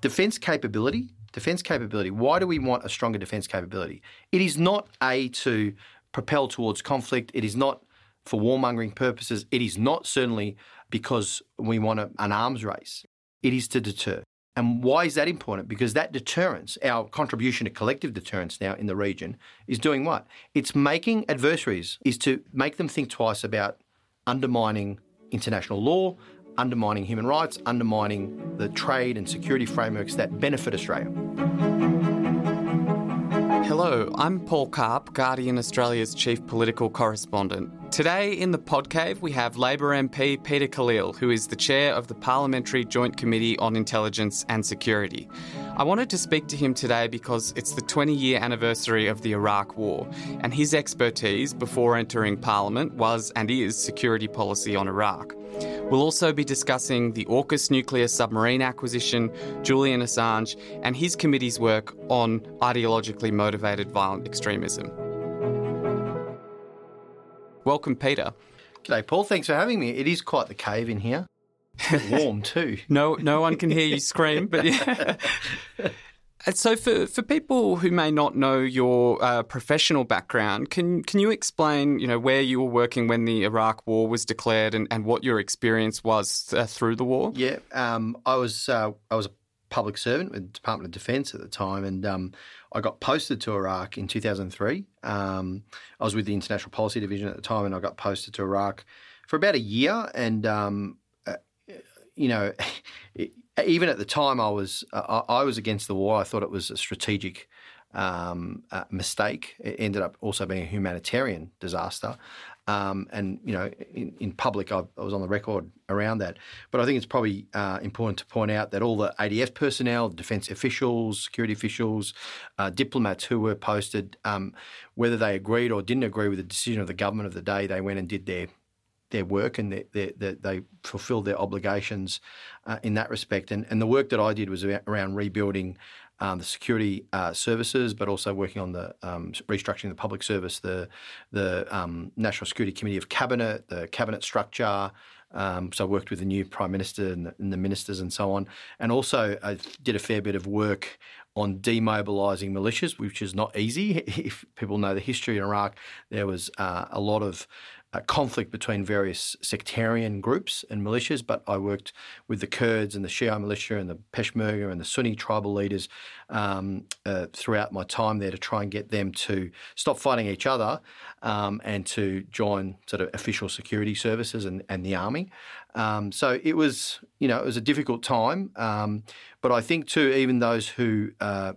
Defence capability, defence capability. Why do we want a stronger defence capability? It is not A, to propel towards conflict. It is not for warmongering purposes. It is not certainly because we want a, an arms race. It is to deter. And why is that important? Because that deterrence, our contribution to collective deterrence now in the region, is doing what? It's making adversaries, is to make them think twice about undermining international law, undermining human rights, undermining the trade and security frameworks that benefit Australia. Hello, I'm Paul Karp, Guardian Australia's chief political correspondent. Today in the Podcave, we have Labor MP Peter Khalil, who is the chair of the Parliamentary Joint Committee on Intelligence and Security. I wanted to speak to him today because it's the 20 year anniversary of the Iraq War, and his expertise before entering Parliament was and is security policy on Iraq. We'll also be discussing the AUKUS nuclear submarine acquisition, Julian Assange, and his committee's work on ideologically motivated violent extremism. Welcome, Peter. G'day, Paul. Thanks for having me. It is quite the cave in here. warm too. no, no one can hear you scream, but yeah. So, for, for people who may not know your uh, professional background, can can you explain, you know, where you were working when the Iraq War was declared, and, and what your experience was uh, through the war? Yeah, um, I was uh, I was a public servant with the Department of Defence at the time, and um, I got posted to Iraq in 2003. Um, I was with the International Policy Division at the time, and I got posted to Iraq for about a year, and um, uh, you know. It, even at the time, I was uh, I was against the war. I thought it was a strategic um, uh, mistake. It ended up also being a humanitarian disaster. Um, and you know, in, in public, I, I, was on the record around that. But I think it's probably uh, important to point out that all the ADF personnel, defence officials, security officials, uh, diplomats who were posted, um, whether they agreed or didn't agree with the decision of the government of the day, they went and did their their work and they, they, they fulfilled their obligations uh, in that respect. And, and the work that I did was around rebuilding um, the security uh, services, but also working on the um, restructuring the public service, the the um, National Security Committee of Cabinet, the cabinet structure. Um, so I worked with the new prime minister and the, and the, ministers and so on, and also I did a fair bit of work on demobilising militias, which is not easy. If people know the history in Iraq, there was uh, a lot of conflict between various sectarian groups and militias, but I worked with the Kurds and the Shia militia and the Peshmerga and the Sunni tribal leaders um, uh, throughout my time there to try and get them to stop fighting each other um, and to join sort of official security services and, and the army. Um, so it was, you know, it was a difficult time. Um, but I think too, even those who uh,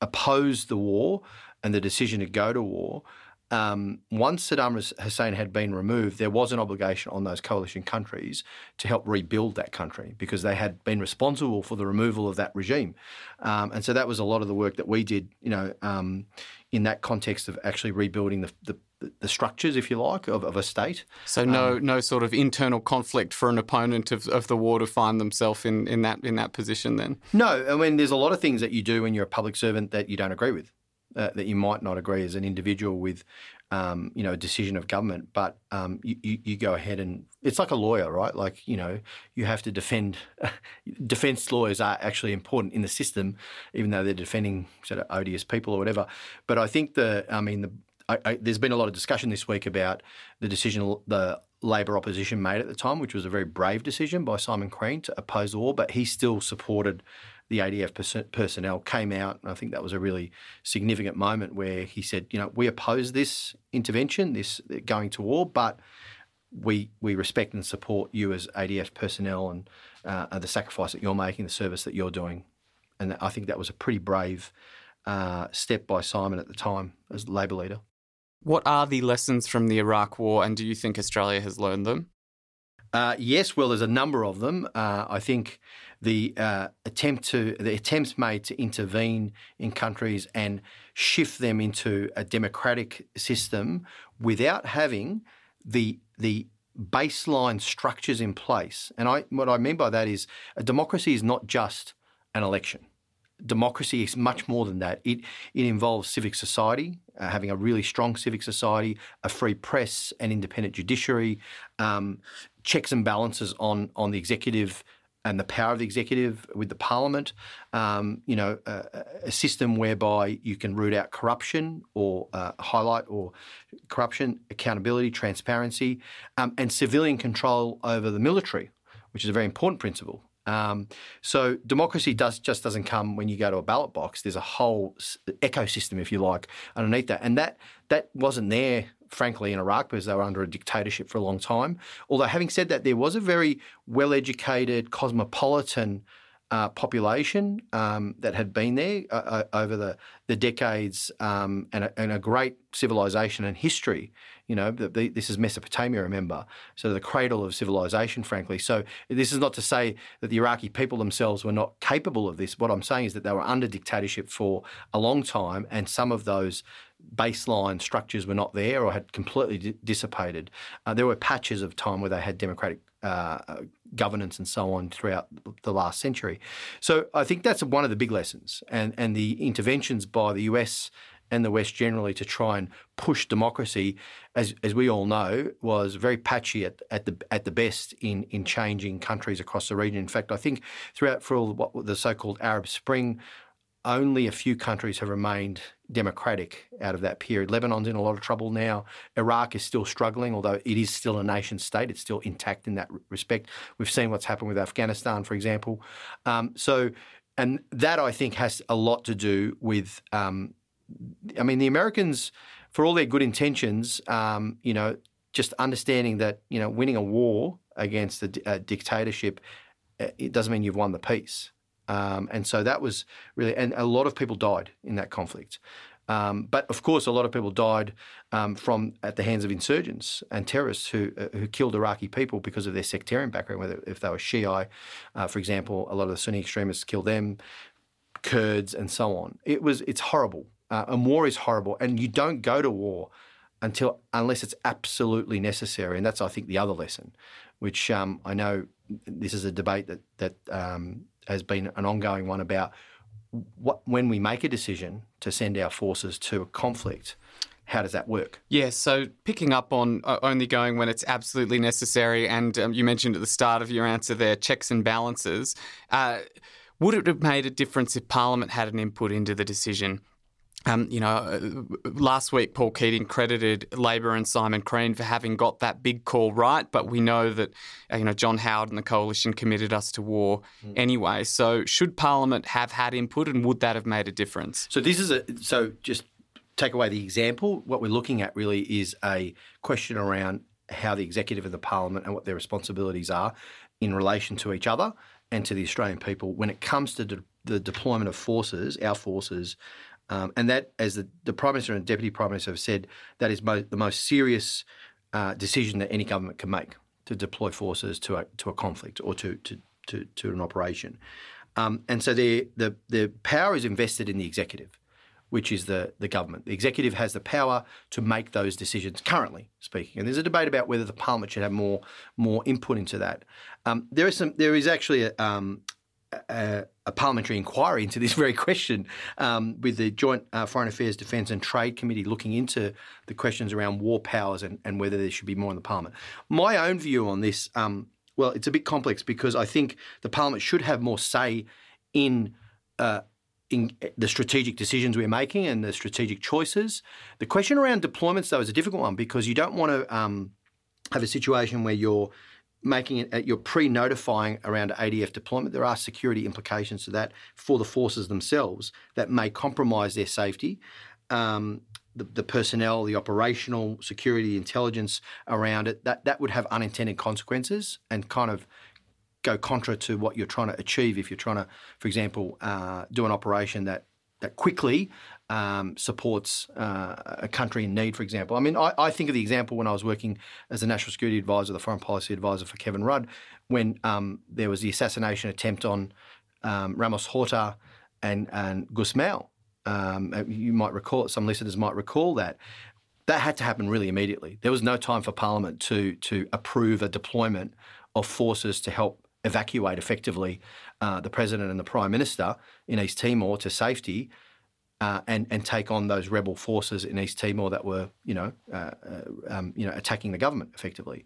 opposed the war and the decision to go to war um, once Saddam Hussein had been removed, there was an obligation on those coalition countries to help rebuild that country because they had been responsible for the removal of that regime. Um, and so that was a lot of the work that we did, you know, um, in that context of actually rebuilding the, the the structures, if you like, of, of a state. So no, um, no sort of internal conflict for an opponent of, of the war to find themselves in, in that in that position. Then no, I mean there's a lot of things that you do when you're a public servant that you don't agree with uh, that you might not agree as an individual with, um, you know, a decision of government, but um, you, you, go ahead and it's like a lawyer, right? Like you know, you have to defend. defense lawyers are actually important in the system, even though they're defending sort of odious people or whatever. But I think the, I mean, the, I, I, there's been a lot of discussion this week about the decision the Labor opposition made at the time, which was a very brave decision by Simon Crean to oppose the war, but he still supported the ADF personnel came out, and I think that was a really significant moment where he said, you know, we oppose this intervention, this going to war, but we we respect and support you as ADF personnel and uh, the sacrifice that you're making, the service that you're doing, and I think that was a pretty brave uh, step by Simon at the time as Labor leader. What are the lessons from the Iraq War, and do you think Australia has learned them? Uh, yes, well, there's a number of them. Uh, I think the uh, attempt to the attempts made to intervene in countries and shift them into a democratic system without having the the baseline structures in place. And I what I mean by that is a democracy is not just an election democracy is much more than that. It it involves civic society, uh, having a really strong civic society, a free press, an independent judiciary, um, checks and balances on on the executive and the power of the executive with the parliament. Um, you know, a, a, system whereby you can root out corruption or uh, highlight or corruption, accountability, transparency, um, and civilian control over the military, which is a very important principle. Um, so democracy does just doesn't come when you go to a ballot box. There's a whole ecosystem, if you like, underneath that, and that that wasn't there, frankly, in Iraq because they were under a dictatorship for a long time. Although, having said that, there was a very well-educated, cosmopolitan uh, population um, that had been there uh, uh, over the, the decades um, and, a, and, a, great civilization and history. You know, the, the, this is Mesopotamia, remember? So the cradle of civilization, frankly. So this is not to say that the Iraqi people themselves were not capable of this. What I'm saying is that they were under dictatorship for a long time, and some of those baseline structures were not there or had completely dissipated. Uh, there were patches of time where they had democratic uh, governance and so on throughout the last century. So I think that's one of the big lessons, and and the interventions by the US and the West generally to try and push democracy, as as we all know, was very patchy at, at the at the best in in changing countries across the region. In fact, I think throughout for all what the so-called Arab Spring, only a few countries have remained democratic out of that period. Lebanon's in a lot of trouble now. Iraq is still struggling, although it is still a nation state. It's still intact in that respect. We've seen what's happened with Afghanistan, for example. Um, so, and that I think has a lot to do with, um, I mean, the Americans, for all their good intentions, um, you know, just understanding that you know winning a war against a, a dictatorship, uh, it doesn't mean you've won the peace. Um, and so that was really, and a lot of people died in that conflict. Um, but of course, a lot of people died um, from at the hands of insurgents and terrorists who uh, who killed Iraqi people because of their sectarian background. Whether if they were Shiite, uh, for example, a lot of the Sunni extremists killed them, Kurds, and so on. It was it's horrible, uh, and war is horrible. And you don't go to war until unless it's absolutely necessary. And that's I think the other lesson, which um, I know this is a debate that that um, has been an ongoing one about what, when we make a decision to send our forces to a conflict, how does that work? Yeah, so picking up on uh, only going when it's absolutely necessary, and um, you mentioned at the start of your answer there checks and balances. Uh, would it have made a difference if Parliament had an input into the decision? Um, you know, uh, last week Paul Keating credited Labor and Simon Crean for having got that big call right, but we know that uh, you know John Howard and the coalition committed us to war mm. anyway. So, should Parliament have had input, and would that have made a difference? So, this is a so just take away the example. What we're looking at really is a question around how the executive and the Parliament and what their responsibilities are in relation to each other and to the Australian people when it comes to de- the deployment of forces, our forces um, and that, as the, the, Prime Minister and Deputy Prime Minister have said, that is mo- the most serious uh, decision that any government can make to deploy forces to a, to a conflict or to, to, to, to an operation. Um, and so the, the, the power is invested in the executive, which is the, the government. The executive has the power to make those decisions, currently speaking. And there's a debate about whether the parliament should have more, more input into that. Um, there, is some, there is actually a, um, a, a, parliamentary inquiry into this very question um, with the Joint uh, Foreign Affairs, Defence and Trade Committee looking into the questions around war powers and, and, whether there should be more in the parliament. My own view on this, um, well, it's a bit complex because I think the parliament should have more say in. Uh, in the strategic decisions we're making and the strategic choices. The question around deployments, though, is a difficult one because you don't want to um, have a situation where you're making it, uh, you're pre-notifying around ADF deployment. There are security implications to that for the forces themselves that may compromise their safety. Um, the, the, personnel, the operational security, intelligence around it, that, that would have unintended consequences and kind of go contra to what you're trying to achieve if you're trying to, for example, uh, do an operation that that quickly um, supports uh, a country in need, for example. I mean, I, I, think of the example when I was working as a national security advisor, the foreign policy advisor for Kevin Rudd, when um, there was the assassination attempt on um, Ramos Horta and, and. Um, uh, you might recall, some listeners might recall that. That had to happen really immediately. There was no time for Parliament to to approve a deployment of forces to help evacuate effectively uh, the president and the prime minister in East Timor to safety uh, and and take on those rebel forces in East Timor that were you know uh, uh, um, you know attacking the government effectively.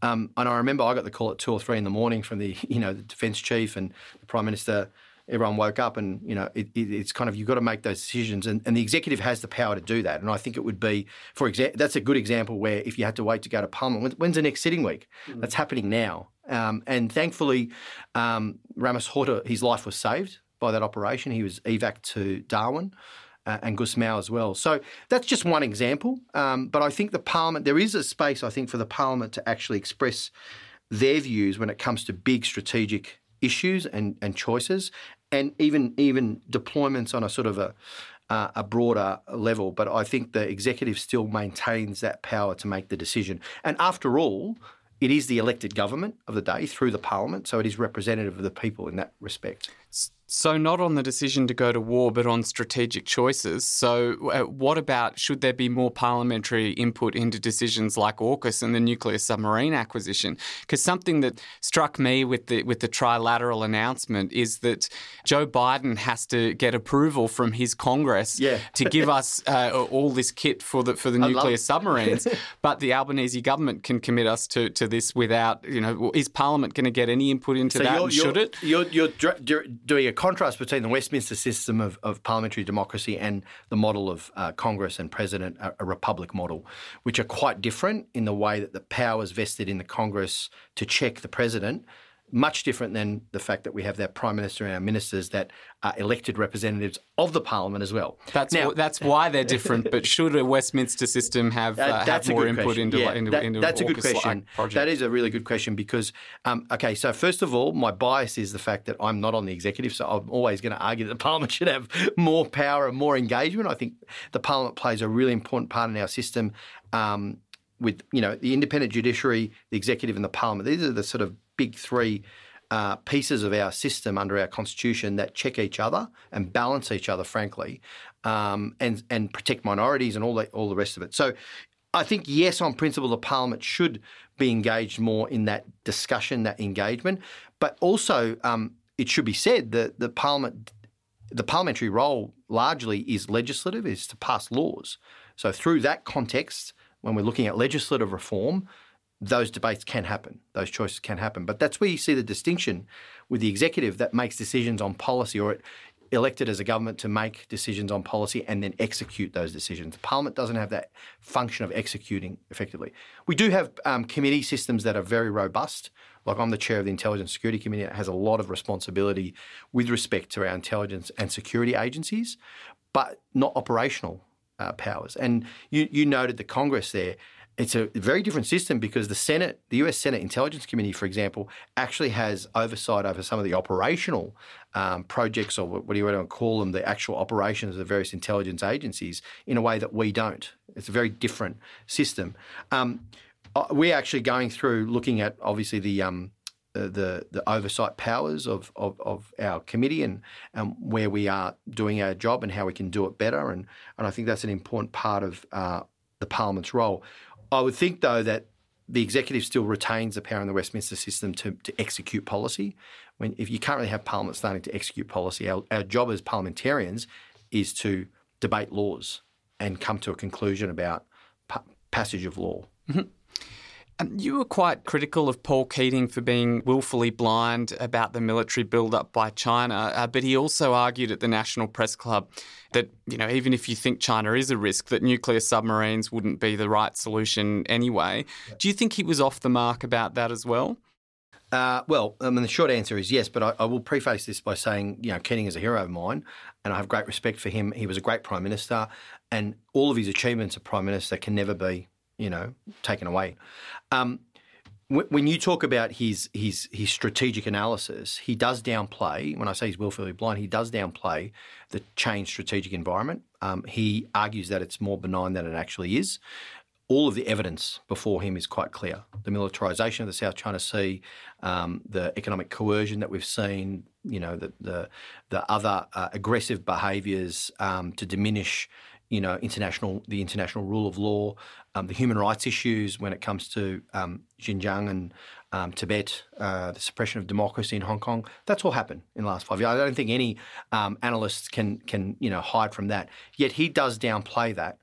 Um, and I remember I got the call at two or three in the morning from the you know the defence chief and the prime minister. Everyone woke up, and you know it, it, it's kind of you've got to make those decisions, and, and the executive has the power to do that. And I think it would be, for example, that's a good example where if you had to wait to go to Parliament, when's the next sitting week? Mm. That's happening now, um, and thankfully, um, Ramos Horta, his life was saved by that operation. He was evac to Darwin. Uh, and Gusmao as well. So that's just one example. Um, but I think the Parliament, there is a space, I think, for the Parliament to actually express their views when it comes to big strategic issues and, and choices, and even even deployments on a sort of a uh, a broader level. But I think the executive still maintains that power to make the decision. And after all, it is the elected government of the day through the parliament, so it is representative of the people in that respect. So, not on the decision to go to war, but on strategic choices. So, uh, what about should there be more parliamentary input into decisions like AUKUS and the nuclear submarine acquisition? Because something that struck me with the with the trilateral announcement is that Joe Biden has to get approval from his Congress yeah. to give us uh, all this kit for the for the nuclear submarines, but the Albanese government can commit us to, to this without you know is Parliament going to get any input into so that? You're, should you're, it? You're, you're doing a contrast between the Westminster system of, of parliamentary democracy and the model of uh, Congress and President, a, a, republic model, which are quite different in the way that the powers vested in the Congress to check the President much different than the fact that we have that prime minister and our ministers that are elected representatives of the parliament as well. That's now, that's why they're different. but should a Westminster system have, uh, have more input question. into, yeah, into, that, into that's a good question. That is a really good question because um, okay, so first of all, my bias is the fact that I'm not on the executive, so I'm always going to argue that the parliament should have more power and more engagement. I think the parliament plays a really important part in our system. Um, with you know the independent judiciary, the executive, and the parliament. These are the sort of big three uh, pieces of our system under our constitution that check each other and balance each other, frankly, um, and and protect minorities and all the, all the rest of it. So. I think yes, on principle, the parliament should be engaged more in that discussion, that engagement, but also um, it should be said that the parliament, the parliamentary role largely is legislative, is to pass laws. So through that context, when we're looking at legislative reform, those debates can happen, those choices can happen. But that's where you see the distinction with the executive that makes decisions on policy or it, elected as a government to make decisions on policy and then execute those decisions. The Parliament doesn't have that function of executing effectively. We do have um, committee systems that are very robust. Like I'm the chair of the Intelligence Security Committee it has a lot of responsibility with respect to our intelligence and security agencies, but not operational uh, powers. And you, you noted the Congress there it's a very different system because the Senate, the US Senate Intelligence Committee, for example, actually has oversight over some of the operational um, projects, or what do you want to call them, the actual operations of the various intelligence agencies, in a way that we don't. It's a very different system. Um, uh, we're actually going through looking at obviously the um, the, the oversight powers of, of, of, our committee and, and where we are doing our job and how we can do it better. And, and I think that's an important part of uh, the Parliament's role. I would think, though, that the executive still retains the power in the Westminster system to, to execute policy. When if you can't really have Parliament starting to execute policy, our, our job as parliamentarians is to debate laws and come to a conclusion about pa- passage of law. Mm-hmm. Um, you were quite critical of Paul Keating for being willfully blind about the military build-up by China, uh, but he also argued at the National Press Club that you know even if you think China is a risk, that nuclear submarines wouldn't be the right solution anyway. Do you think he was off the mark about that as well? Uh, well, I mean, the short answer is yes, but I, I, will preface this by saying, you know, Keating is a hero of mine, and I have great respect for him. He was a great prime minister, and all of his achievements as prime minister can never be you know, taken away. Um, when you talk about his his his strategic analysis, he does downplay. When I say he's willfully blind, he does downplay the changed strategic environment. Um, he argues that it's more benign than it actually is. All of the evidence before him is quite clear: the militarisation of the South China Sea, um, the economic coercion that we've seen, you know, the the, the other uh, aggressive behaviours um, to diminish you know, international the international rule of law, um, the human rights issues when it comes to um, Xinjiang and um, Tibet, uh, the suppression of democracy in Hong Kong. That's all happened in the last five years. I don't think any um, analysts can can you know hide from that. Yet he does downplay that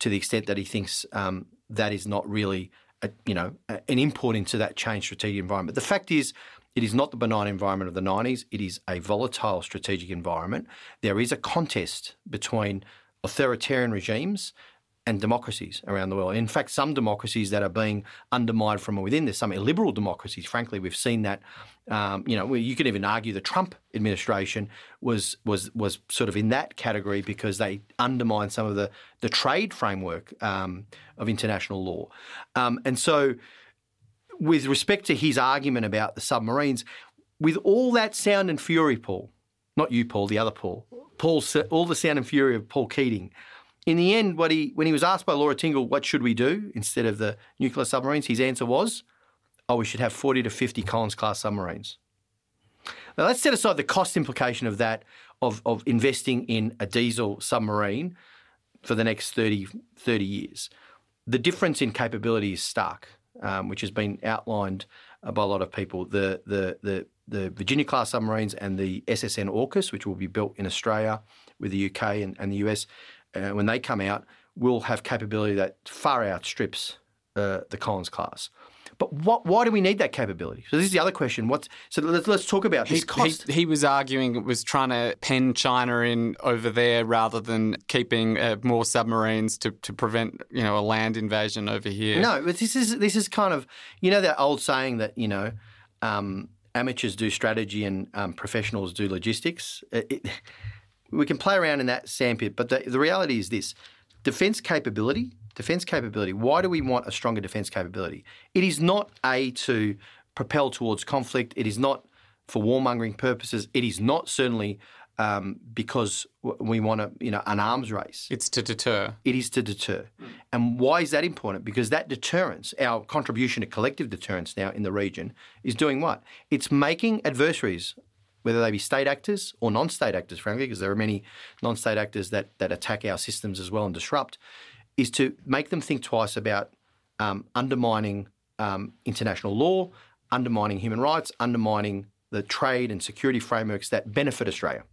to the extent that he thinks um, that is not really a, you know an import into that changed strategic environment. The fact is. It is not the benign environment of the 90s. It is a volatile strategic environment. There is a contest between authoritarian regimes and democracies around the world. In fact, some democracies that are being undermined from within. There's some illiberal democracies. Frankly, we've seen that. Um, you know, you could even argue the Trump administration was was was sort of in that category because they undermined some of the the trade framework um, of international law. Um, and so, with respect to his argument about the submarines, with all that sound and fury, Paul, not you, Paul, the other Paul, Paul, all the sound and fury of Paul Keating. In the end, what he when he was asked by Laura Tingle, what should we do instead of the nuclear submarines, his answer was, oh, we should have 40 to 50 Collins class submarines. Now let's set aside the cost implication of that, of, of investing in a diesel submarine for the next 30, 30 years. The difference in capability is stark, um, which has been outlined by a lot of people. The, the, the the Virginia class submarines and the SSN AUKUS, which will be built in Australia with the UK and, and the US, uh, when they come out, will have capability that far outstrips uh, the Collins class. But what, why do we need that capability? So this is the other question. What's, so let's, let's talk about this cost. He, he, was arguing was trying to pen China in over there rather than keeping uh, more submarines to, to prevent you know a land invasion over here. No, but this is this is kind of you know that old saying that you know um, amateurs do strategy and um, professionals do logistics. It, it, we can play around in that sandpit, but the, the reality is this defence capability, defence capability, why do we want a stronger defence capability? It is not A, to propel towards conflict, it is not for warmongering purposes, it is not certainly um, because we want to, you know, an arms race. It's to deter. It is to deter. And why is that important? Because that deterrence, our contribution to collective deterrence now in the region, is doing what? It's making adversaries, whether they be state actors or non-state actors, frankly, because there are many non-state actors that that attack our systems as well and disrupt, is to make them think twice about um, undermining um, international law, undermining human rights, undermining the trade and security frameworks that benefit Australia.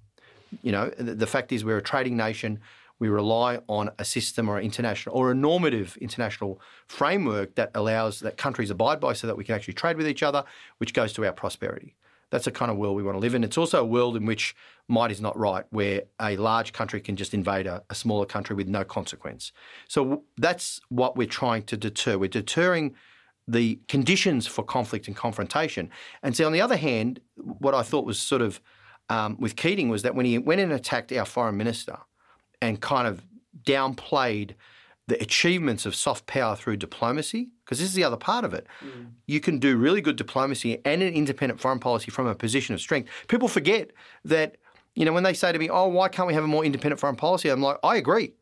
You know, the fact is we're a trading nation. We rely on a system or international or a normative international framework that allows that countries abide by so that we can actually trade with each other, which goes to our prosperity. That's the kind of world we want to live in. It's also a world in which might is not right, where a large country can just invade a, a smaller country with no consequence. So that's what we're trying to deter. We're deterring the conditions for conflict and confrontation. And so, on the other hand, what I thought was sort of um, with Keating was that when he went and attacked our foreign minister and kind of downplayed the achievements of soft power through diplomacy, because this is the other part of it. Mm. You can do really good diplomacy and an independent foreign policy from a position of strength. People forget that, you know, when they say to me, oh, why can't we have a more independent foreign policy? I'm like, I agree.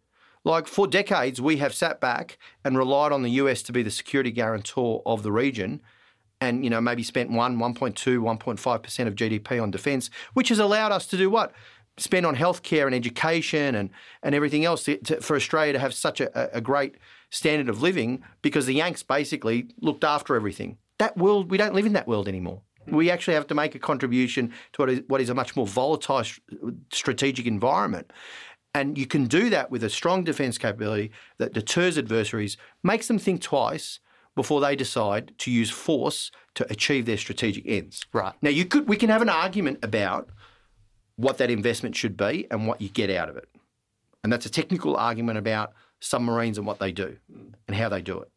Like for decades, we have sat back and relied on the US to be the security guarantor of the region and you know maybe spent 1 1.2 1.5% of GDP on defence which has allowed us to do what spend on healthcare and education and, and everything else to, to, for Australia to have such a, a great standard of living because the Yanks basically looked after everything. That world, we don't live in that world anymore. We actually have to make a contribution to what is, what is a much more volatile strategic environment. And you can do that with a strong defence capability that deters adversaries, makes them think twice, before they decide to use force to achieve their strategic ends. Right. Now you could we can have an argument about what that investment should be and what you get out of it. And that's a technical argument about submarines and what they do and how they do it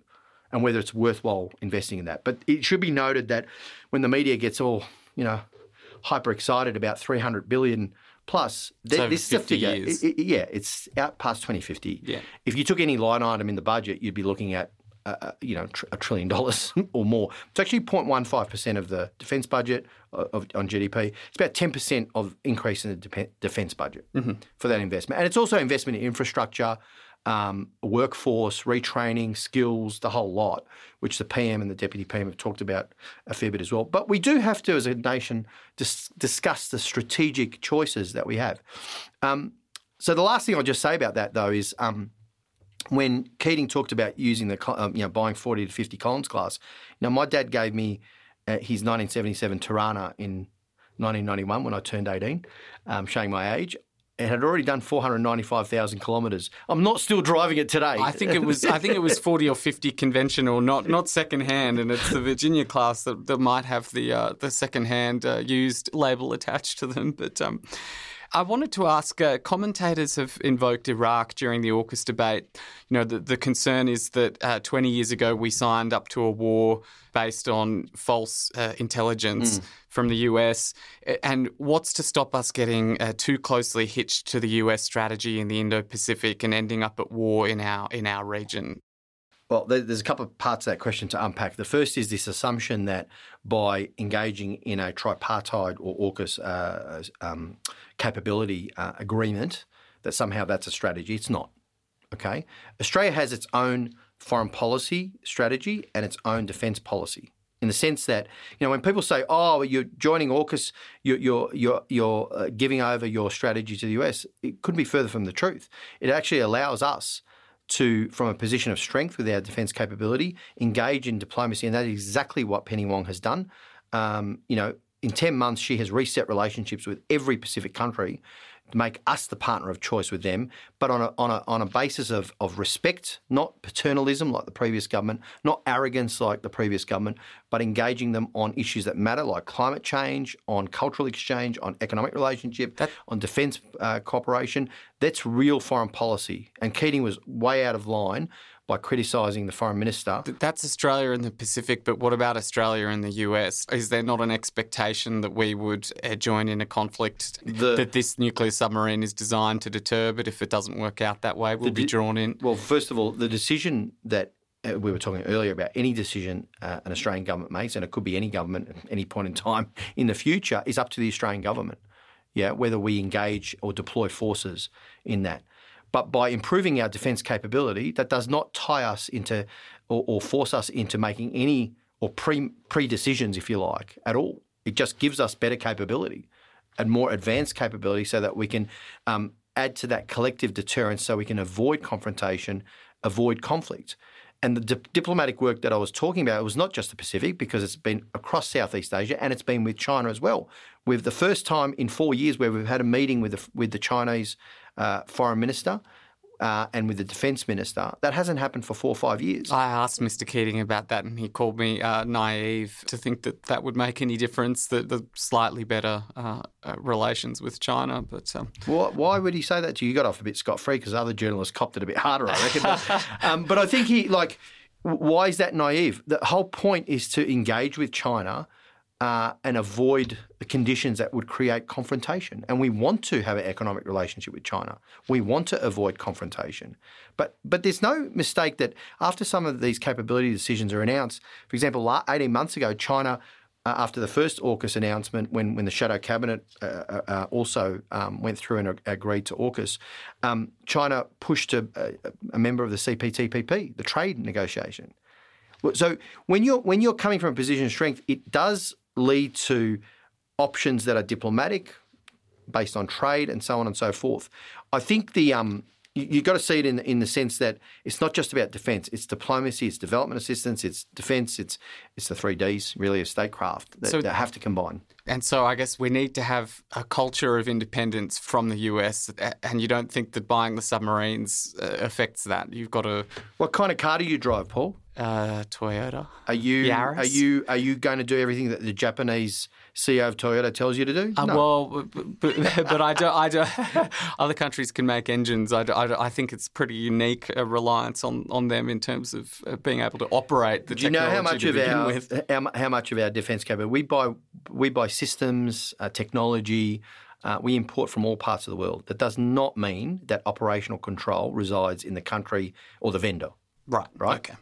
and whether it's worthwhile investing in that. But it should be noted that when the media gets all, you know, hyper excited about 300 billion plus, th- this is a figure. It, it, yeah, it's out past 2050. Yeah. If you took any line item in the budget, you'd be looking at uh, you know tr- a trillion dollars or more. It's actually 0.15 percent of the defence budget of, on GDP. It's about 10 percent of increase in the de- defence budget mm-hmm. for that investment, and it's also investment in infrastructure. Um, workforce, retraining, skills, the whole lot, which the PM and the Deputy PM have talked about a fair bit as well. But we do have to, as a nation, dis- discuss the strategic choices that we have. Um, so the last thing I'll just say about that, though, is um, when Keating talked about using the, um, you know, buying 40 to 50 Collins class, know, my dad gave me uh, his 1977 Torana in 1991 when I turned 18, um, showing my age. It had already done 495,000 kilometres. I'm not still driving it today. I think it was. I think it was 40 or 50 conventional, not not second hand, and it's the Virginia class that, that might have the uh, the second hand uh, used label attached to them. But um, I wanted to ask uh, commentators have invoked Iraq during the AUKUS debate. You know, the, the concern is that uh, 20 years ago we signed up to a war based on false uh, intelligence mm. from the US. And what's to stop us getting uh, too closely hitched to the US strategy in the Indo Pacific and ending up at war in our, in our region? Well, there's a couple of parts of that question to unpack. The first is this assumption that by engaging in a tripartite or AUKUS uh, um, capability uh, agreement, that somehow that's a strategy. It's not. Okay, Australia has its own foreign policy strategy and its own defence policy. In the sense that you know when people say, "Oh, you're joining AUKUS, you're you're you're, you're uh, giving over your strategy to the US," it couldn't be further from the truth. It actually allows us to, from a position of strength with our defence capability, engage in diplomacy, and that is exactly what Penny Wong has done. Um, you know, in 10 months, she has reset relationships with every Pacific country make us the partner of choice with them, but on a, on a, on a basis of, of respect, not paternalism like the previous government, not arrogance like the previous government, but engaging them on issues that matter like climate change, on cultural exchange, on economic relationship, that, on defence uh, cooperation. That's real foreign policy. And Keating was way out of line by criticising the foreign minister. That's Australia and the Pacific, but what about Australia and the US? Is there not an expectation that we would uh, join in a conflict the, that this nuclear submarine is designed to deter, but if it doesn't work out that way, we'll be drawn in? Well, first of all, the decision that uh, we were talking earlier about any decision uh, an Australian government makes, and it could be any government at any point in time in the future, is up to the Australian government. Yeah, whether we engage or deploy forces in that. But by improving our defence capability, that does not tie us into or, or force us into making any or pre pre decisions, if you like, at all. It just gives us better capability and more advanced capability, so that we can um, add to that collective deterrence, so we can avoid confrontation, avoid conflict. And the di- diplomatic work that I was talking about was not just the Pacific, because it's been across Southeast Asia and it's been with China as well. We've the first time in four years where we've had a meeting with the, with the Chinese uh, foreign minister. Uh, and with the defence minister. That hasn't happened for four or five years. I asked Mr. Keating about that, and he called me uh, naive to think that that would make any difference. The, the slightly better uh, uh relations with China, but um... why, why, would he say that to you? You got off a bit scot free because other journalists copped it a bit harder, I reckon. but, um, but I think he like. Why is that naive? The whole point is to engage with China uh, and avoid the conditions that would create confrontation. And we want to have an economic relationship with China. We want to avoid confrontation. But but there's no mistake that after some of these capability decisions are announced, for example, 18 months ago, China. Uh, after the first AUKUS announcement, when, when the shadow cabinet uh, uh, uh also um, went through and agreed to AUKUS, um, China pushed a, a, a member of the CPTPP, the trade negotiation. So when you're when you're coming from a position of strength, it does lead to options that are diplomatic, based on trade, and so on and so forth. I think the um, you, have got to see it in in the sense that it's not just about defence; it's diplomacy, it's development assistance, it's defence, it's it's the three Ds really of statecraft that, so, that have to combine. And so, I guess we need to have a culture of independence from the US, and you don't think that buying the submarines uh, affects that? You've got to. What kind of car do you drive, Paul? uh, Toyota. Are you Yaris. are you are you going to do everything that the Japanese CEO of Toyota tells you to do? Uh, no. Well, but, but, I don't. I don't other countries can make engines. I, I, I think it's pretty unique a reliance on, on them in terms of uh, being able to operate the do you know how much of our how, how, much of our defence capability we buy we buy systems, uh, technology. Uh, we import from all parts of the world. That does not mean that operational control resides in the country or the vendor. Right. Right. Okay.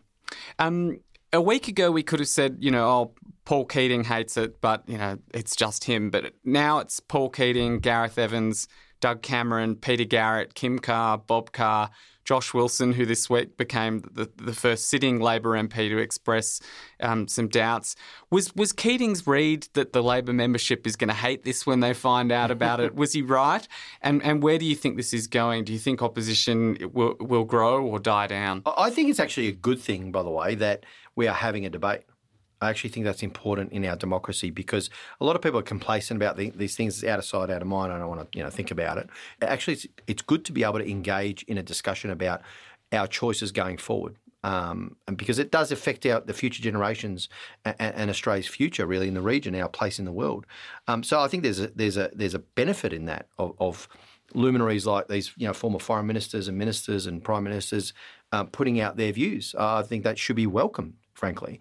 Um, a week ago, we could have said, you know, oh, Paul Keating hates it, but, you know, it's just him. But now it's Paul Keating, Gareth Evans, Doug Cameron, Peter Garrett, Kim Carr, Bob Carr, Josh Wilson, who this week became the, the first sitting Labor MP to express um, some doubts. Was was Keating's read that the Labor membership is going to hate this when they find out about it? Was he right? And and where do you think this is going? Do you think opposition will will grow or die down? I think it's actually a good thing, by the way, that we are having a debate. I actually think that's important in our democracy because a lot of people are complacent about the, these things. It's out of sight, out of mind. I don't want to, you know, think about it. Actually, it's, it's good to be able to engage in a discussion about our choices going forward. Um, and because it does affect our the future generations and, and, Australia's future, really in the region, our place in the world. Um, so I think there's a there's a there's a benefit in that of, of luminaries like these, you know, former foreign ministers and ministers and prime ministers uh, putting out their views. Uh, I think that should be welcome, frankly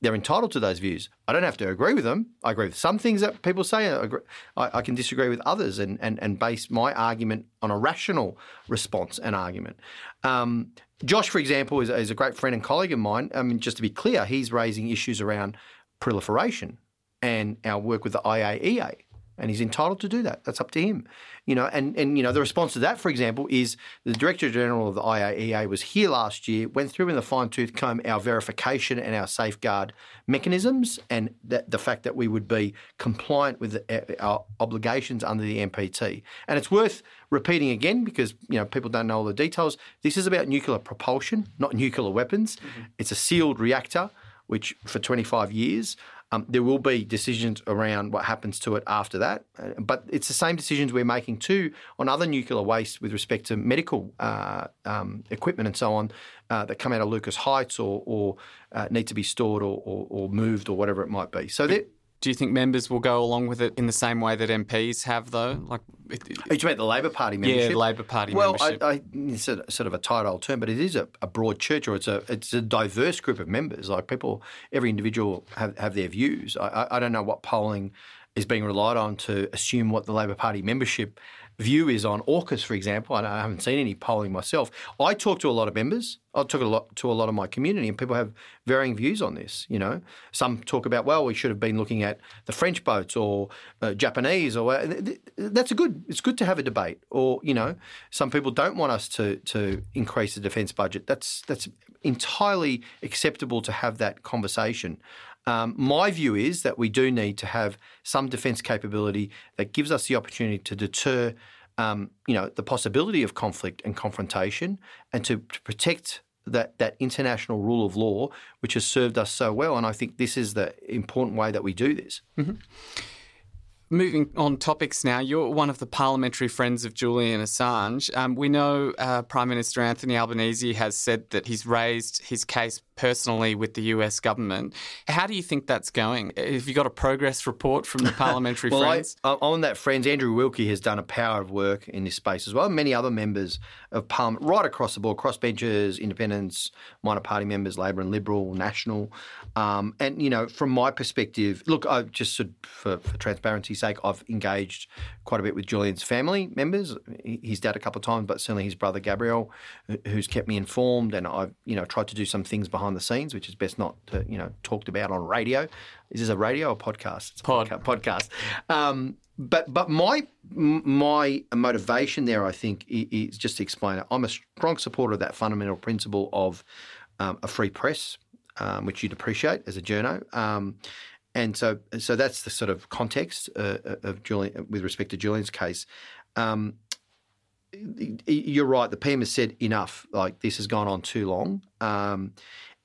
they're entitled to those views. I don't have to agree with them. I agree with some things that people say. I, agree, I, I, can disagree with others and, and, and base my argument on a rational response and argument. Um, Josh, for example, is, is, a great friend and colleague of mine. I mean, just to be clear, he's raising issues around proliferation and our work with the IAEA and he's entitled to do that. That's up to him, you know. And and you know the response to that, for example, is the Director General of the IAEA was here last year, went through in the fine tooth comb our verification and our safeguard mechanisms, and that the fact that we would be compliant with the, our obligations under the NPT. And it's worth repeating again because you know people don't know all the details. This is about nuclear propulsion, not nuclear weapons. Mm-hmm. It's a sealed reactor, which for 25 years. Um, there will be decisions around what happens to it after that, uh, but it's the same decisions we're making too on other nuclear waste with respect to medical uh, um, equipment and so on uh, that come out of Lucas Heights or, or uh, need to be stored or, or, or, moved or whatever it might be. So do you think members will go along with it in the same way that MPs have, though? Like, it, it, oh, you mean the Labor Party membership? Yeah, Labor Party well, membership. Well, it's a, sort of a tight old term, but it is a, a, broad church, or it's a it's a diverse group of members. Like people, every individual have, have their views. I, I don't know what polling is being relied on to assume what the Labor Party membership view is on AUKUS, for example. I haven't seen any polling myself. I talk to a lot of members. I talk a lot to a lot of my community, and people have varying views on this. You know, some talk about well, we should have been looking at the French boats or uh, Japanese, or that's a good. It's good to have a debate. Or you know, some people don't want us to to increase the defence budget. That's that's entirely acceptable to have that conversation. Um, my view is that we do need to have some defence capability that gives us the opportunity to deter, um, you know, the possibility of conflict and confrontation, and to, to, protect that that international rule of law, which has served us so well. And I think this is the important way that we do this. Mm-hmm. Moving on topics now, you're one of the parliamentary friends of Julian Assange. Um, we know uh, Prime Minister Anthony Albanese has said that he's raised his case personally with the US government. How do you think that's going? Have you got a progress report from the parliamentary well, friends? I, on that, friends, Andrew Wilkie has done a power of work in this space as well. Many other members of parliament, right across the board, crossbenchers, independents, minor party members, Labor and Liberal, National. Um, and, you know, from my perspective, look, I just for, for transparency's sake, I've engaged quite a bit with Julian's family members, his dad a couple of times, but certainly his brother Gabriel, who's kept me informed. And I've, you know, tried to do some things behind behind the scenes, which is best not to, you know talked about on radio. Is this a radio or podcast? It's a Pod. podca- podcast. Um, but but my my motivation there, I think, is just to explain it. I'm a strong supporter of that fundamental principle of um, a free press, um, which you'd appreciate as a journo. Um, and so so that's the sort of context uh, of Julian with respect to Julian's case. Um, you're right. The PM has said enough. Like this has gone on too long. Um,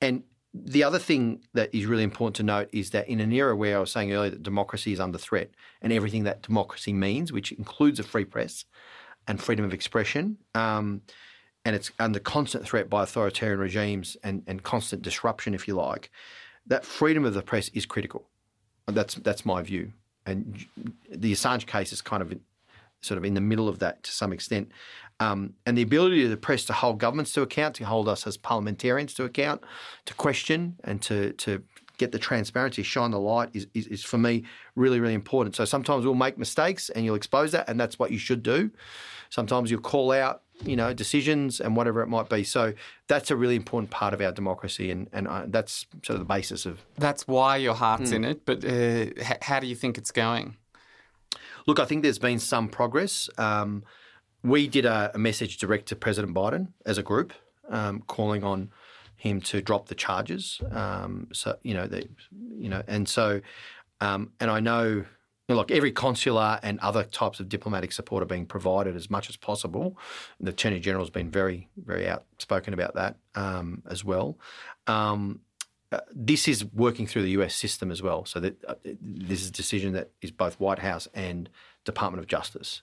and the other thing that is really important to note is that in an era where I was saying earlier that democracy is under threat and everything that democracy means, which includes a free press and freedom of expression, um, and it's under constant threat by authoritarian regimes and, and constant disruption, if you like, that freedom of the press is critical. That's that's my view. And the Assange case is kind of sort of in the middle of that to some extent. Um, and the ability of the press to hold governments to account, to hold us as parliamentarians to account, to question and to, to get the transparency, shine the light is, is, is for me really, really important. So sometimes we'll make mistakes and you'll expose that, and that's what you should do. Sometimes you'll call out, you know, decisions and whatever it might be. So that's a really important part of our democracy, and, and uh, that's sort of the basis of. That's why your heart's mm. in it, but uh, h- how do you think it's going? Look, I think there's been some progress. Um, we did a, a, message direct to President Biden as a group, um, calling on him to drop the charges. Um, so you know, the, you know, and so, um, and I know, look, every consular and other types of diplomatic support are being provided as much as possible. The Attorney General has been very, very outspoken about that um, as well. Um, uh, this is working through the US system as well. So that uh, this is a decision that is both White House and Department of Justice.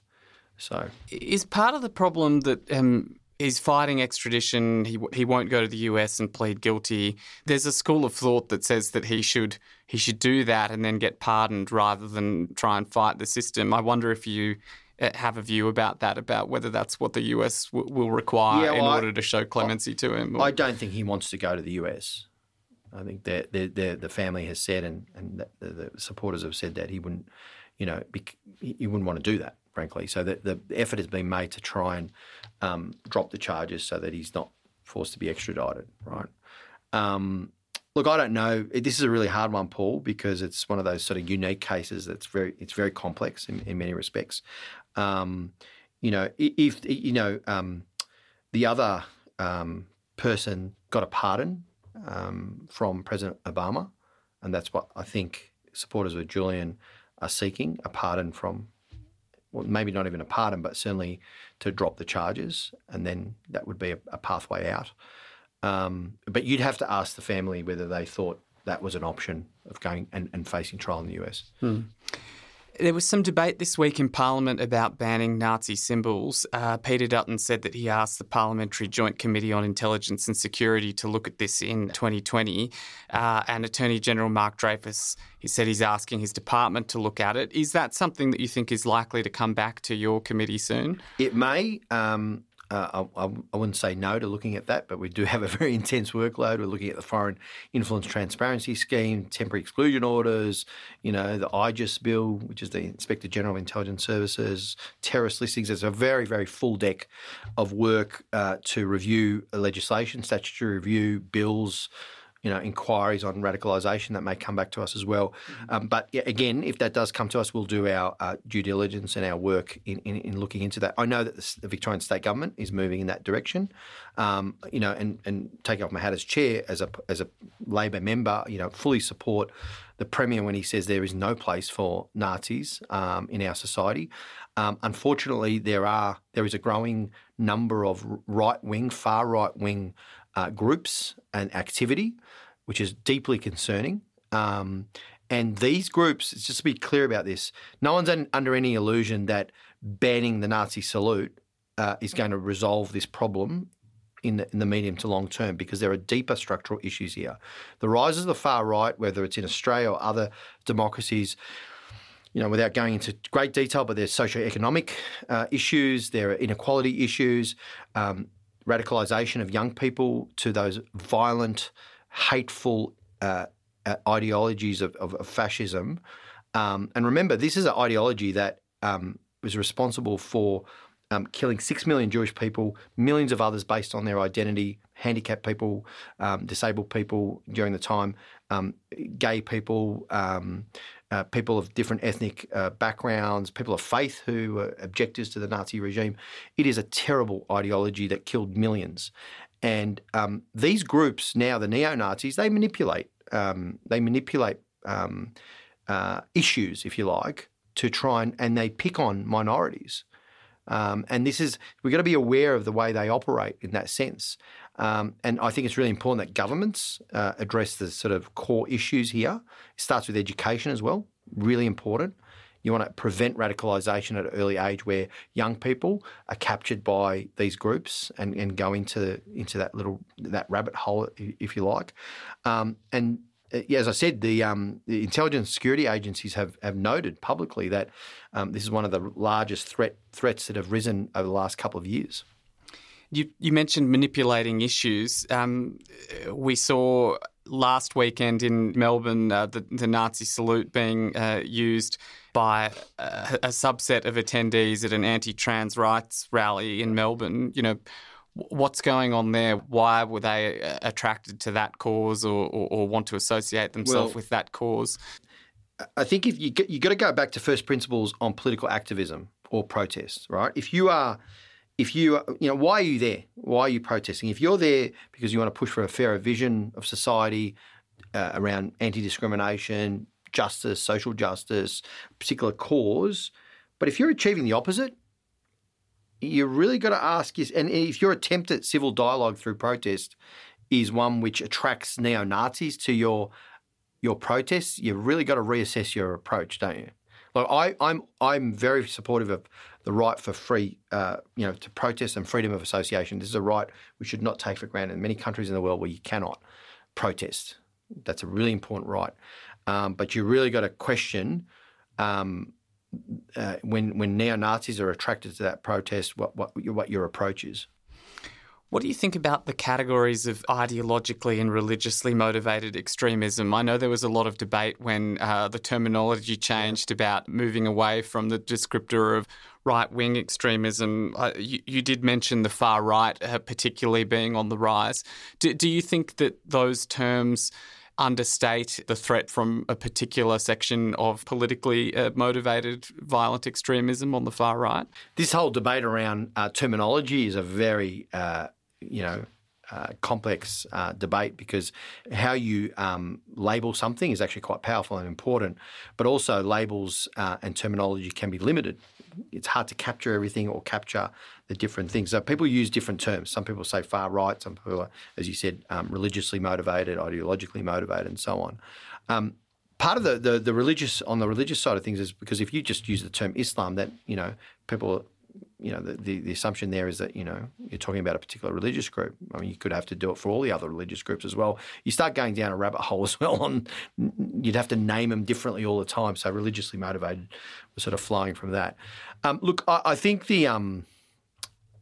So is part of the problem that um, he's fighting extradition. He he won't go to the US and plead guilty. There's a school of thought that says that he should he should do that and then get pardoned rather than try and fight the system. I wonder if you uh, have a view about that, about whether that's what the US w- will require yeah, well, in order I, to show clemency I, to him. Or... I don't think he wants to go to the US. I think that the family has said, and, and the, the, supporters have said that he wouldn't, you know, be, he wouldn't want to do that, frankly. So the, the effort has been made to try and um, drop the charges so that he's not forced to be extradited, right? Um, look, I don't know. This is a really hard one, Paul, because it's one of those sort of unique cases that's very it's very complex in, in many respects. Um, you know, if you know um, the other um, person got a pardon um, from President Obama, and that's what I think supporters of Julian are seeking a pardon from well, maybe not even a pardon, but certainly to drop the charges, and then that would be a, a pathway out. Um, but you'd have to ask the family whether they thought that was an option of going and, and facing trial in the US. Hmm. There was some debate this week in Parliament about banning Nazi symbols. Uh, Peter Dutton said that he asked the Parliamentary Joint Committee on Intelligence and Security to look at this in 2020. Uh, and Attorney General Mark Dreyfus, he said he's asking his department to look at it. Is that something that you think is likely to come back to your committee soon? It may. Um, uh, I, I, wouldn't say no to looking at that, but we do have a very intense workload. We're looking at the Foreign Influence Transparency Scheme, temporary exclusion orders, you know, the IGIS bill, which is the Inspector General of Intelligence Services, terrorist listings. There's a very, very full deck of work uh, to review legislation, statutory review, bills you know, inquiries on radicalisation that may come back to us as well. Mm-hmm. Um, but yeah, again, if that does come to us, we'll do our uh, due diligence and our work in, in, in, looking into that. I know that the, the, Victorian state government is moving in that direction. Um, you know, and, and taking off my hat as chair, as a as a Labor member, you know, fully support the premier when he says there is no place for Nazis um, in our society. Um, unfortunately, there are there is a growing number of right wing, far right wing uh, groups and activity, which is deeply concerning. Um, and these groups, it's just to be clear about this, no one's under any illusion that banning the Nazi salute uh, is going to resolve this problem in the, in the medium to long term because there are deeper structural issues here. The rise of the far right, whether it's in Australia or other democracies, you know, without going into great detail, but there's socioeconomic uh, issues, there are inequality issues, um, radicalisation of young people to those violent, hateful uh, uh, ideologies of, of, of fascism. Um, and remember, this is an ideology that um, was responsible for um, killing six million Jewish people, millions of others based on their identity, handicapped people, um, disabled people during the time, um, gay people, um, uh, people of different ethnic uh, backgrounds, people of faith who were objectors to the Nazi regime. It is a terrible ideology that killed millions. And um, these groups now, the neo Nazis, they manipulate. Um, they manipulate um, uh, issues, if you like, to try and, and they pick on minorities. Um, and this is, we've got to be aware of the way they operate in that sense. Um, and I think it's really important that governments uh, address the sort of core issues here. It starts with education as well, really important. You want to prevent radicalisation at an early age where young people are captured by these groups and, and go into into that little that rabbit hole, if you like. Um, and as I said, the, um, the intelligence security agencies have, have noted publicly that um, this is one of the largest threat threats that have risen over the last couple of years. You, you mentioned manipulating issues. Um, we saw last weekend in Melbourne, uh, the, the, Nazi salute being uh, used by a, a, subset of attendees at an anti-trans rights rally in Melbourne. You know, what's going on there? Why were they uh, attracted to that cause or, or, or want to associate themselves well, with that cause? I think if you you got to go back to first principles on political activism or protest, right? If you are if you you know why are you there why are you protesting if you're there because you want to push for a fairer vision of society uh, around anti-discrimination justice social justice particular cause but if you're achieving the opposite you really got to ask is and if your attempt at civil dialogue through protest is one which attracts neo-nazis to your your protests you've really got to reassess your approach don't you like I, I'm I'm very supportive of the right for free, uh, you know, to protest and freedom of association. This is a right we should not take for granted. In many countries in the world where you cannot protest, that's a really important right. Um, but you really got to question um, uh, when when neo Nazis are attracted to that protest, what what what your approach is. What do you think about the categories of ideologically and religiously motivated extremism? I know there was a lot of debate when uh, the terminology changed about moving away from the descriptor of right wing extremism. Uh, you, you, did mention the far right, uh, particularly being on the rise. Do, do you think that those terms understate the threat from a particular section of politically uh, motivated violent extremism on the far right? This whole debate around uh, terminology is a very uh, you know, uh, complex uh, debate because how you um, label something is actually quite powerful and important, but also labels uh, and terminology can be limited. It's hard to capture everything or capture the different things. So people use different terms. Some people say far right, some people are, as you said, um, religiously motivated, ideologically motivated, and so on. Um, part of the, the, the religious on the religious side of things is because if you just use the term Islam, that you know people you know, the, the, the, assumption there is that, you know, you're talking about a particular religious group. I mean, you could have to do it for all the other religious groups as well. You start going down a rabbit hole as well on, you'd have to name them differently all the time. So religiously motivated was sort of flowing from that. Um, look, I, I, think the, um,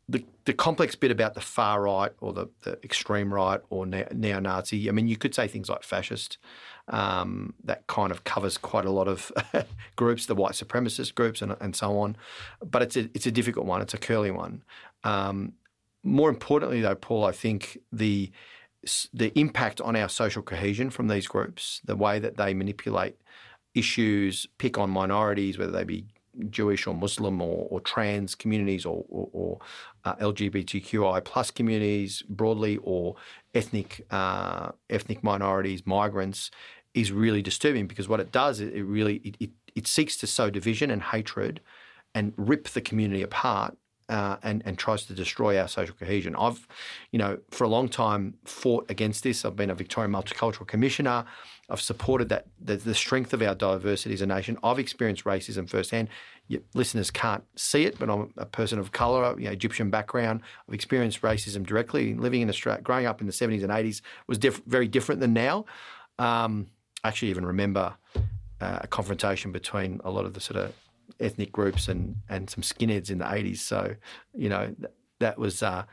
the, the complex bit about the far right or the, the extreme right or neo-Nazi, I mean, you could say things like fascist, um, that kind of covers quite a lot of groups, the white supremacist groups, and, and, so on. But it's a it's a difficult one. It's a curly one. Um, more importantly, though, Paul, I think the the impact on our social cohesion from these groups, the way that they manipulate issues, pick on minorities, whether they be Jewish or Muslim or, or trans communities or, or uh, LGBTQI plus communities broadly, or ethnic uh, ethnic minorities, migrants, is really disturbing because what it does, it, really it, it, it seeks to sow division and hatred and rip the community apart uh, and, and tries to destroy our social cohesion. I've, you know, for a long time fought against this. I've been a Victorian Multicultural Commissioner. I've supported that the, the strength of our diversity as a nation. I've experienced racism firsthand. Your listeners can't see it, but I'm a person of colour, you know, Egyptian background. I've experienced racism directly. Living in Australia, growing up in the 70s and 80s was diff- very different than now. Um, I actually even remember uh, a confrontation between a lot of the sort of ethnic groups and and some skinheads in the 80s. So, you know, th- that was uh,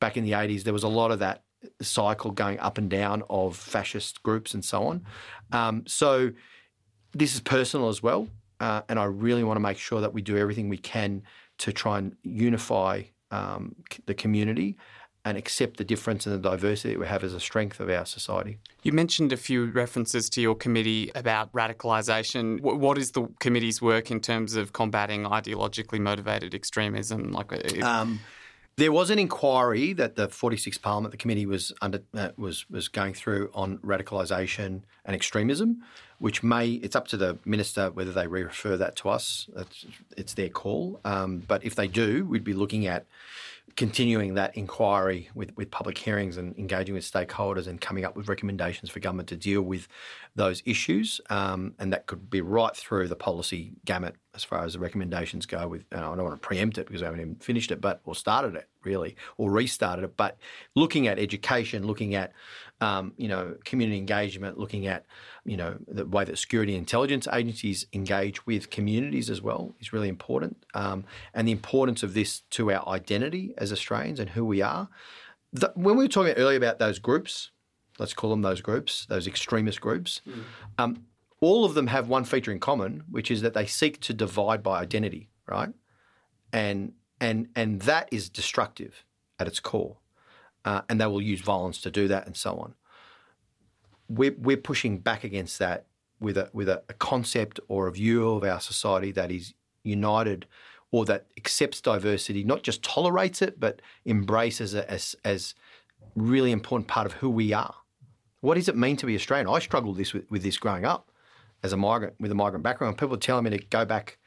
back in the 80s. There was a lot of that cycle going up and down of fascist groups and so on. Um, so, this is personal as well, uh, and I really want to make sure that we do everything we can to try and unify um, the community and accept the difference and the diversity that we have as a strength of our society. You mentioned a few references to your committee about radicalisation. What is the committee's work in terms of combating ideologically motivated extremism? Like, uh, um, there was an inquiry that the 46th Parliament, the committee was under uh, was was going through on radicalisation and extremism, which may it's up to the minister whether they re-refer that to us. It's, it's their call, um, but if they do, we'd be looking at continuing that inquiry with, with public hearings and engaging with stakeholders and coming up with recommendations for government to deal with those issues. Um, and that could be right through the policy gamut as far as the recommendations go. With I don't want to preempt it because I haven't even finished it, but or started it really or restarted it. But looking at education, looking at um, you know community engagement, looking at you know the way that security intelligence agencies engage with communities as well is really important, um, and the importance of this to our identity as Australians and who we are. The, when we were talking earlier about those groups, let's call them those groups, those extremist groups, um, all of them have one feature in common, which is that they seek to divide by identity, right? And and and that is destructive at its core, uh, and they will use violence to do that, and so on. We're we're pushing back against that with a with a, a concept or a view of our society that is united or that accepts diversity, not just tolerates it, but embraces it as as really important part of who we are. What does it mean to be Australian? I struggled this with, with this growing up as a migrant with a migrant background. People are telling me to go back,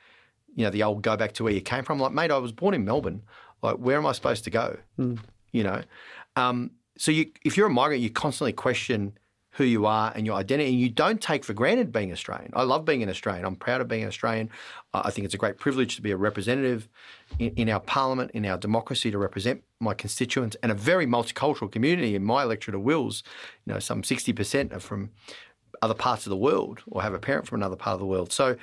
you know, the old go back to where you came from. Like, mate, I was born in Melbourne. Like, where am I supposed to go? Mm. You know, um, so you, if you're a migrant, you constantly question who you are and your identity, and you don't take for granted being Australian. I love being an Australian. I'm proud of being an Australian. I think it's a great privilege to be a representative in, in, our parliament, in our democracy, to represent my constituents and a very multicultural community. In my electorate of Wills, you know, some 60% are from other parts of the world or have a parent from another part of the world. So,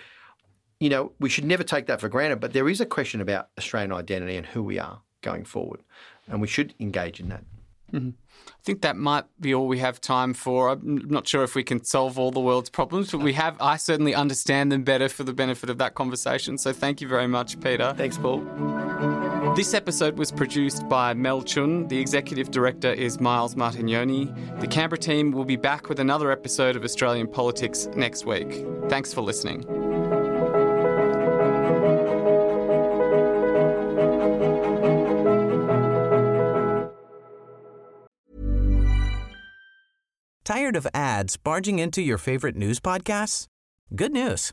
you know, we should never take that for granted. But there is a question about Australian identity and who we are going forward, and we should engage in that. Mm-hmm. I think that might be all we have time for. I'm not sure if we can solve all the world's problems, but we have. I certainly understand them better for the benefit of that conversation. So thank you very much, Peter. Thanks, Paul. This episode was produced by Mel Chun. The executive director is Miles Martignoni. The Canberra team will be back with another episode of Australian Politics next week. Thanks for listening. Tired of ads barging into your favorite news podcasts? Good news.